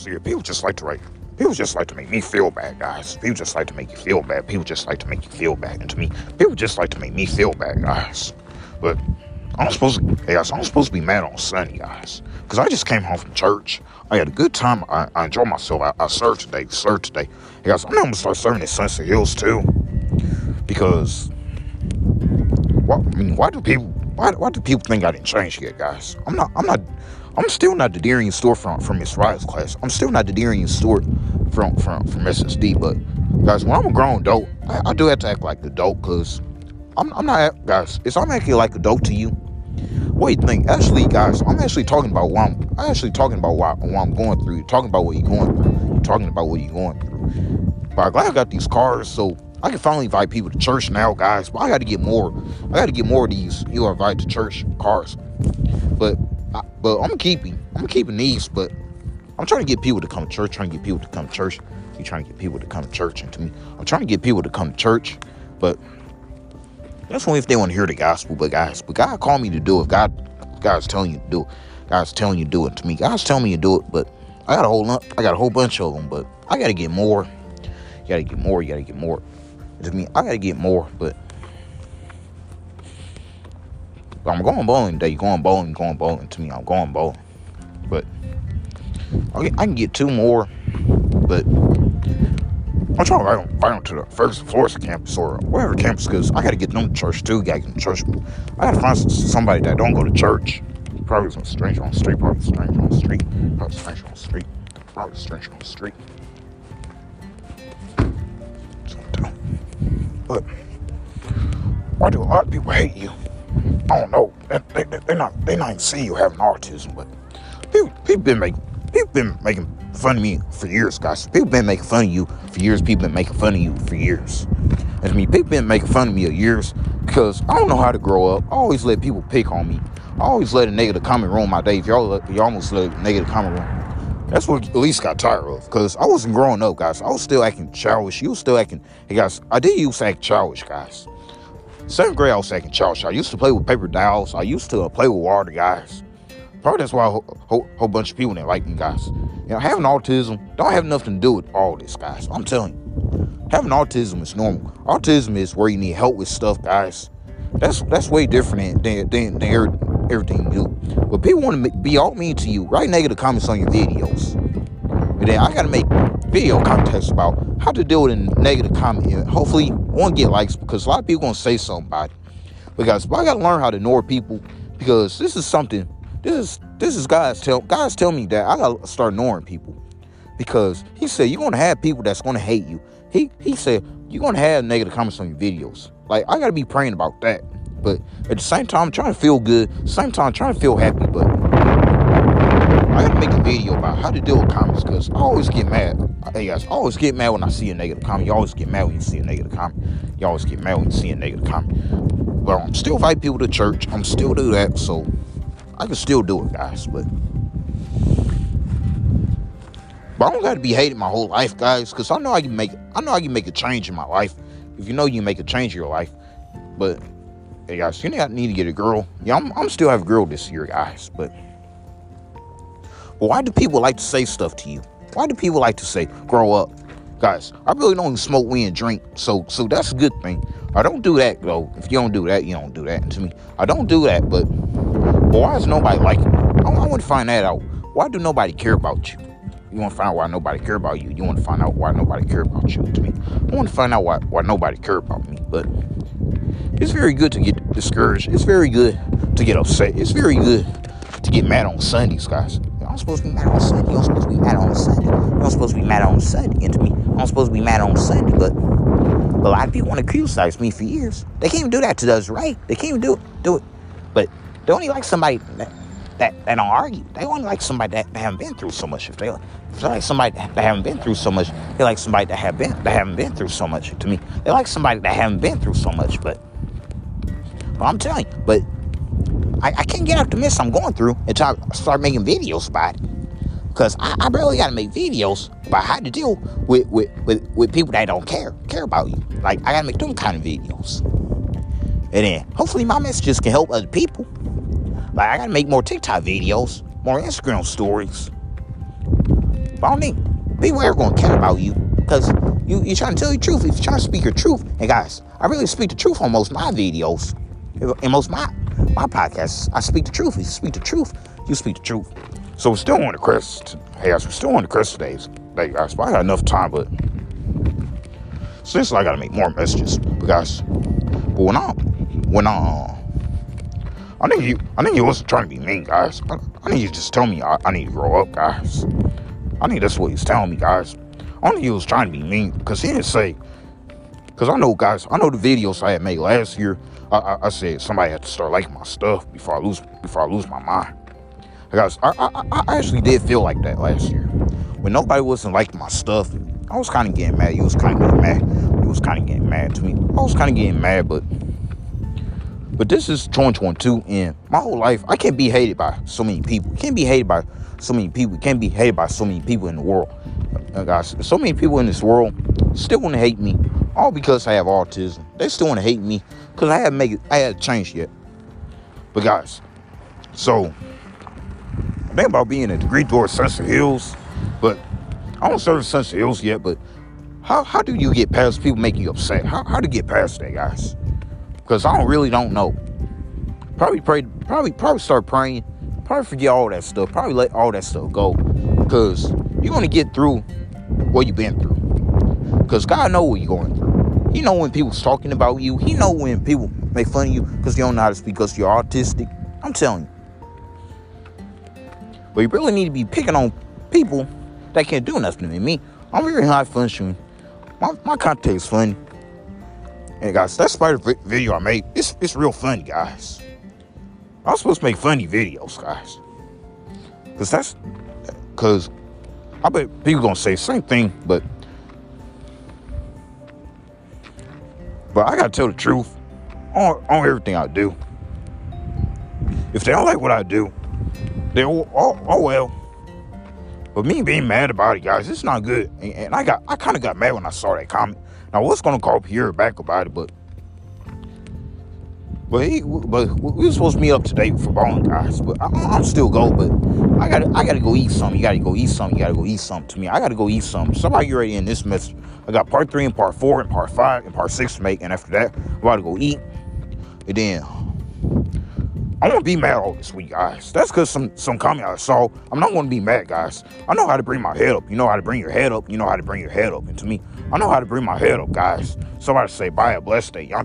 See, people just like to write. People just like to make me feel bad, guys. People just like to make you feel bad. People just like to make you feel bad. And to me, people just like to make me feel bad, guys. But I'm supposed to, hey guys, I'm supposed to be mad on Sunday, guys. Because I just came home from church. I had a good time. I, I enjoyed myself. I, I served today, served today. Hey guys, I'm to start serving at Sunset Hills too. Because, what, I mean, why do people, why, why do people think I didn't change yet, guys? I'm not, I'm not, I'm still not the Darian storefront from Miss Riot's class. I'm still not the Darian store from from from SSD. But guys, when I'm a grown adult, I, I do have to act like adult because I'm, I'm not guys. If I'm acting like adult to you, what do you think? Actually, guys, I'm actually talking about what I'm. I'm actually talking about what I'm going through. You're talking about what you're going through. You're talking about what you're going through. But I'm glad I got these cars, so I can finally invite people to church now, guys. But I got to get more. I got to get more of these. You are invited to church cars. But I, but I'm keeping I'm keeping these, but I'm trying to get people to come to church, trying to get people to come to church. You trying to get people to come to church, and to me, I'm trying to get people to come to church, but that's only if they want to hear the gospel. But guys, but God called me to do it. God, God's telling you to do it. God's telling you to do it to me. God's telling me to do it, but I got a whole lot, I got a whole bunch of them, but I got to get more. You got to get more. You got to get more. To me, I got to get more, but I'm going bowling today. Going bowling, going bowling. To me, I'm going bowling. But I can get two more. But I'm trying to ride on, ride on to the first Florida campus or whatever campus because I got to get them to church too. Got to church. I got to find somebody that don't go to church. Probably some stranger on the street. Probably stranger on the street. Probably stranger on the street. Probably stranger on the street. But why do a lot of people hate you? I don't know. They, they, they're not they not even see you having autism, but people people been making people been making fun of me for years, guys. People been making fun of you for years. People been making fun of you for years. I mean, people been making fun of me for years because I don't know how to grow up. I always let people pick on me. I always let a negative comment ruin my day. If y'all, you almost let a negative comment ruin. That's what at least got tired of. Because I wasn't growing up, guys. I was still acting childish. You was still acting. Hey, guys, I did used to act childish, guys. Seventh grade, I was acting childish. I used to play with paper dolls. I used to uh, play with water, guys. Probably that's why a whole, whole, whole bunch of people didn't like me, guys. You know, having autism don't have nothing to do with all this, guys. I'm telling you, having autism is normal. Autism is where you need help with stuff, guys. That's that's way different than than, than everything you do. But people want to be all mean to you. Write negative comments on your videos. And then I gotta make video contests about how to deal with a negative comment. Hopefully, won't get likes because a lot of people gonna say something about it. Because I gotta learn how to ignore people because this is something. This is this is guys tell guys tell me that I gotta start ignoring people because he said you're gonna have people that's gonna hate you. He he said you're gonna have negative comments on your videos. Like I gotta be praying about that. But at the same time, I'm trying to feel good. Same time, I'm trying to feel happy. But I gotta make a video about how to deal with comments because I always get mad. Hey guys, I always get mad when I see a negative comment. You always get mad when you see a negative comment. You always get mad when you see a negative comment. But I'm still invite people to church. I'm still do that, so I can still do it, guys. But but I don't gotta be hated my whole life, guys, because I know I can make I know I can make a change in my life. If you know you make a change in your life. But hey guys, you need to get a girl. Yeah, I'm, I'm still have a girl this year, guys, but why do people like to say stuff to you? Why do people like to say, grow up? Guys, I really don't even smoke weed and drink, so so that's a good thing. I don't do that though. If you don't do that, you don't do that. To me, I don't do that, but, but why is nobody liking me? I, I want to find that out. Why do nobody care about you? You want to find out why nobody care about you. You want to find out why nobody care about you. To me, I want to find out why why nobody care about me. But it's very good to get discouraged. It's very good to get upset. It's very good to get mad on Sundays, guys. I'm supposed to be mad on Sunday. I'm supposed to be mad on Sunday. I'm supposed to be mad on Sunday. And to me, I'm supposed to be mad on Sunday. But, a lot of people want to criticize me for years. They can't even do that to us, right? They can't even do it. Do it. But they only like somebody that, that, that don't argue. They only like somebody that, that haven't been through so much. If they, if they like somebody that, that haven't been through so much, they like somebody that have been that haven't been through so much. To me, they like somebody that haven't been through so much. But, but I'm telling you, but I, I can't get up the mess I'm going through until I start making videos about it. Because I, I barely got to make videos about how to deal with, with, with, with people that don't care, care about you. Like, I got to make them kind of videos. And then, hopefully, my messages can help other people. Like, I got to make more TikTok videos, more Instagram stories. But I don't think people ever gonna care about you because you, you're trying to tell your truth. If you're trying to speak your truth, and guys, I really speak the truth on most my videos. In most my my podcasts, I speak the truth. You speak the truth, you speak the truth. So we're still on the crest. Hey, we're still on the crest days. Like, I got enough time, but since I gotta make more messages, guys. But when I when I I think you I think you wasn't trying to be mean, guys. I, I think you just tell me I, I need to grow up, guys. I think that's what he's telling me, guys. I think he was trying to be mean because he didn't say. Because I know, guys, I know the videos I had made last year. I, I, I, said somebody had to start liking my stuff before I lose before I lose my mind. I, I, I actually did feel like that last year when nobody wasn't liking my stuff. I was kind of getting mad. He was kind of getting mad. He was kind of getting mad to me. I was kind of getting mad, but but this is 2022, and my whole life I can't be hated by so many people. Can't be hated by so many people. Can't be hated by so many people in the world. Uh, guys, so many people in this world still want to hate me, all because I have autism. They still want to hate me because I haven't made it. I haven't changed yet. But guys, so think about being a degree towards Sunset Hills, but I don't serve Sunset Hills yet, but how, how do you get past people making you upset? How, how to get past that, guys? Because I don't really don't know. Probably pray, probably probably start praying. Probably forget all that stuff. Probably let all that stuff go. Because you're gonna get through what you've been through. Because God know what you're going through. He know when people's talking about you. He know when people make fun of you because you don't know how to speak because you're autistic. I'm telling you. But you really need to be picking on people that can't do nothing to me. I'm very high functioning. My, my content is funny. And guys, that spider video I made, it's, it's real funny, guys. I was supposed to make funny videos, guys. Because that's, because I bet people gonna say same thing, but, but I gotta tell the truth on, on everything I do. If they don't like what I do, they oh, oh, oh well. But me being mad about it, guys, it's not good. And, and I got I kind of got mad when I saw that comment. Now, I was gonna call Pierre back about it, but but he, but we were supposed to meet up today for bowling, guys. But I, am still go. But I got I got to go eat something. You got to go eat something. You got to go eat something. To me, I got to go eat something. Somebody already in this mess. I got part three and part four and part five and part six to make. And after that, I'm about to go eat. And then I won't be mad all this week, guys. That's because some some comment I saw. I'm not to be mad, guys. I know how to bring my head up. You know how to bring your head up. You know how to bring your head up. And to me, I know how to bring my head up, guys. Somebody say, "Bye, a blessed day." Y'all